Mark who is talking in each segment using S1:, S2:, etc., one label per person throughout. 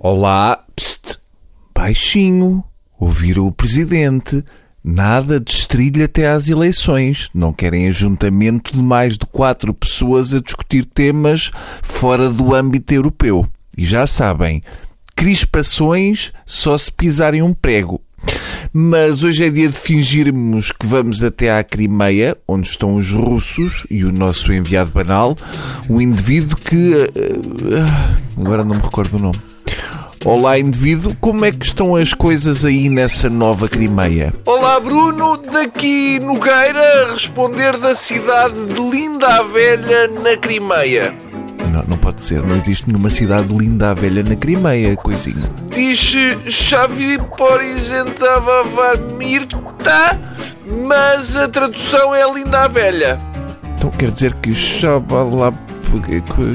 S1: Olá, psst, baixinho, ouviram o presidente. Nada de estrilha até às eleições. Não querem ajuntamento de mais de quatro pessoas a discutir temas fora do âmbito europeu. E já sabem, crispações só se pisarem um prego. Mas hoje é dia de fingirmos que vamos até à Crimeia, onde estão os russos e o nosso enviado banal, um indivíduo que. eh, eh, agora não me recordo o nome. Olá, indivíduo, como é que estão as coisas aí nessa nova Crimeia?
S2: Olá Bruno, daqui Nogueira, a responder da cidade de Linda a Velha, na Crimeia.
S1: Não, não pode ser, não existe nenhuma cidade linda à velha na Crimeia, coisinho.
S2: Diz Xavi Porizentava Mirta, mas a tradução é Linda a Velha.
S1: Então quer dizer que Xabalá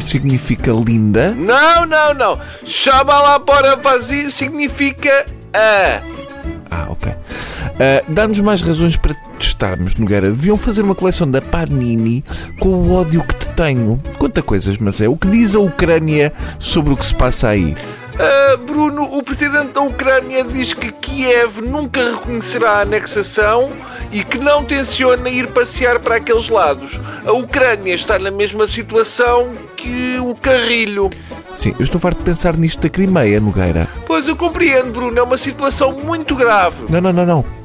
S1: significa linda?
S2: Não, não, não. Xabalapora Vazi significa a.
S1: Ah, ok. Ah, Dá-nos mais razões para testarmos, Nogueira. Deviam fazer uma coleção da Panini com o ódio que te tenho. Conta coisas, mas é. O que diz a Ucrânia sobre o que se passa aí?
S2: Ah, Bruno, o presidente da Ucrânia diz que Kiev nunca reconhecerá a anexação e que não tenciona ir passear para aqueles lados. A Ucrânia está na mesma situação que o Carrilho.
S1: Sim, eu estou farto de pensar nisto da Crimeia, Nogueira.
S2: Pois eu compreendo, Bruno, é uma situação muito grave.
S1: Não, não, não, não.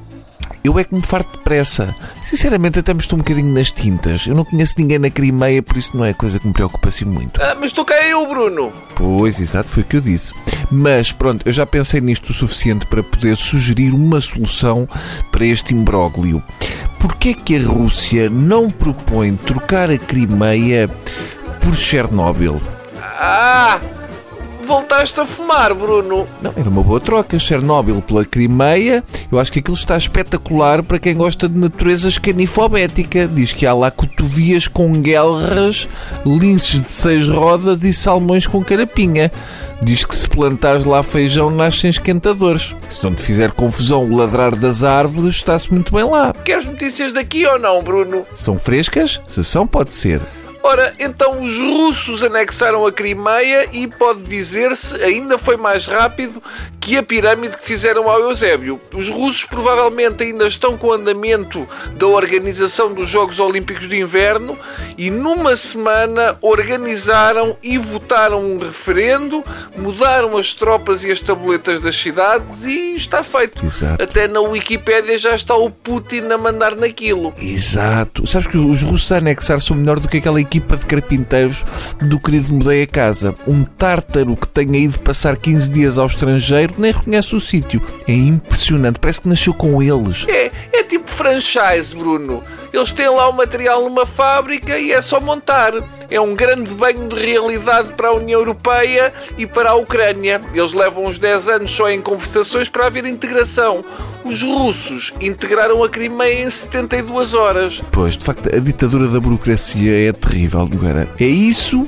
S1: Eu é que me farto depressa. Sinceramente, até me estou um bocadinho nas tintas. Eu não conheço ninguém na Crimeia, por isso não é coisa que me preocupa assim muito.
S2: Ah, mas estou cá eu, Bruno.
S1: Pois, exato, foi o que eu disse. Mas pronto, eu já pensei nisto o suficiente para poder sugerir uma solução para este imbróglio. Porquê que a Rússia não propõe trocar a Crimeia por Chernobyl?
S2: Ah, voltaste a fumar, Bruno.
S1: Não, era uma boa troca. Chernobyl pela Crimeia. Eu acho que aquilo está espetacular para quem gosta de natureza escanifobética. Diz que há lá cotovias com guelras, linces de seis rodas e salmões com carapinha. Diz que se plantares lá feijão nascem esquentadores. Se não te fizer confusão o ladrar das árvores, está-se muito bem lá.
S2: Queres notícias daqui ou não, Bruno?
S1: São frescas? Se são, pode ser.
S2: Ora, então os russos anexaram a Crimeia e pode dizer-se ainda foi mais rápido que a pirâmide que fizeram ao Eusébio. Os russos provavelmente ainda estão com o andamento da organização dos Jogos Olímpicos de Inverno e numa semana organizaram e votaram um referendo, mudaram as tropas e as tabuletas das cidades e está feito.
S1: Exato.
S2: Até na Wikipédia já está o Putin a mandar naquilo.
S1: Exato. Sabes que os russos a anexar são melhor do que aquela equipa de carpinteiros do querido Mudei a Casa. Um tártaro que tenha ido passar 15 dias ao estrangeiro nem reconhece o sítio. É impressionante. Parece que nasceu com eles.
S2: É, é tipo franchise, Bruno. Eles têm lá o material numa fábrica e é só montar. É um grande banho de realidade para a União Europeia e para a Ucrânia. Eles levam uns 10 anos só em conversações para haver integração. Os russos integraram a Crimeia em 72 horas.
S1: Pois, de facto, a ditadura da burocracia é terrível, Nogueira. É isso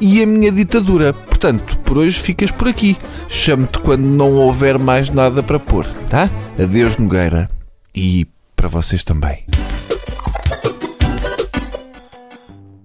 S1: e a minha ditadura. Portanto, por hoje ficas por aqui. Chamo-te quando não houver mais nada para pôr, tá? Adeus, Nogueira. E para vocês também.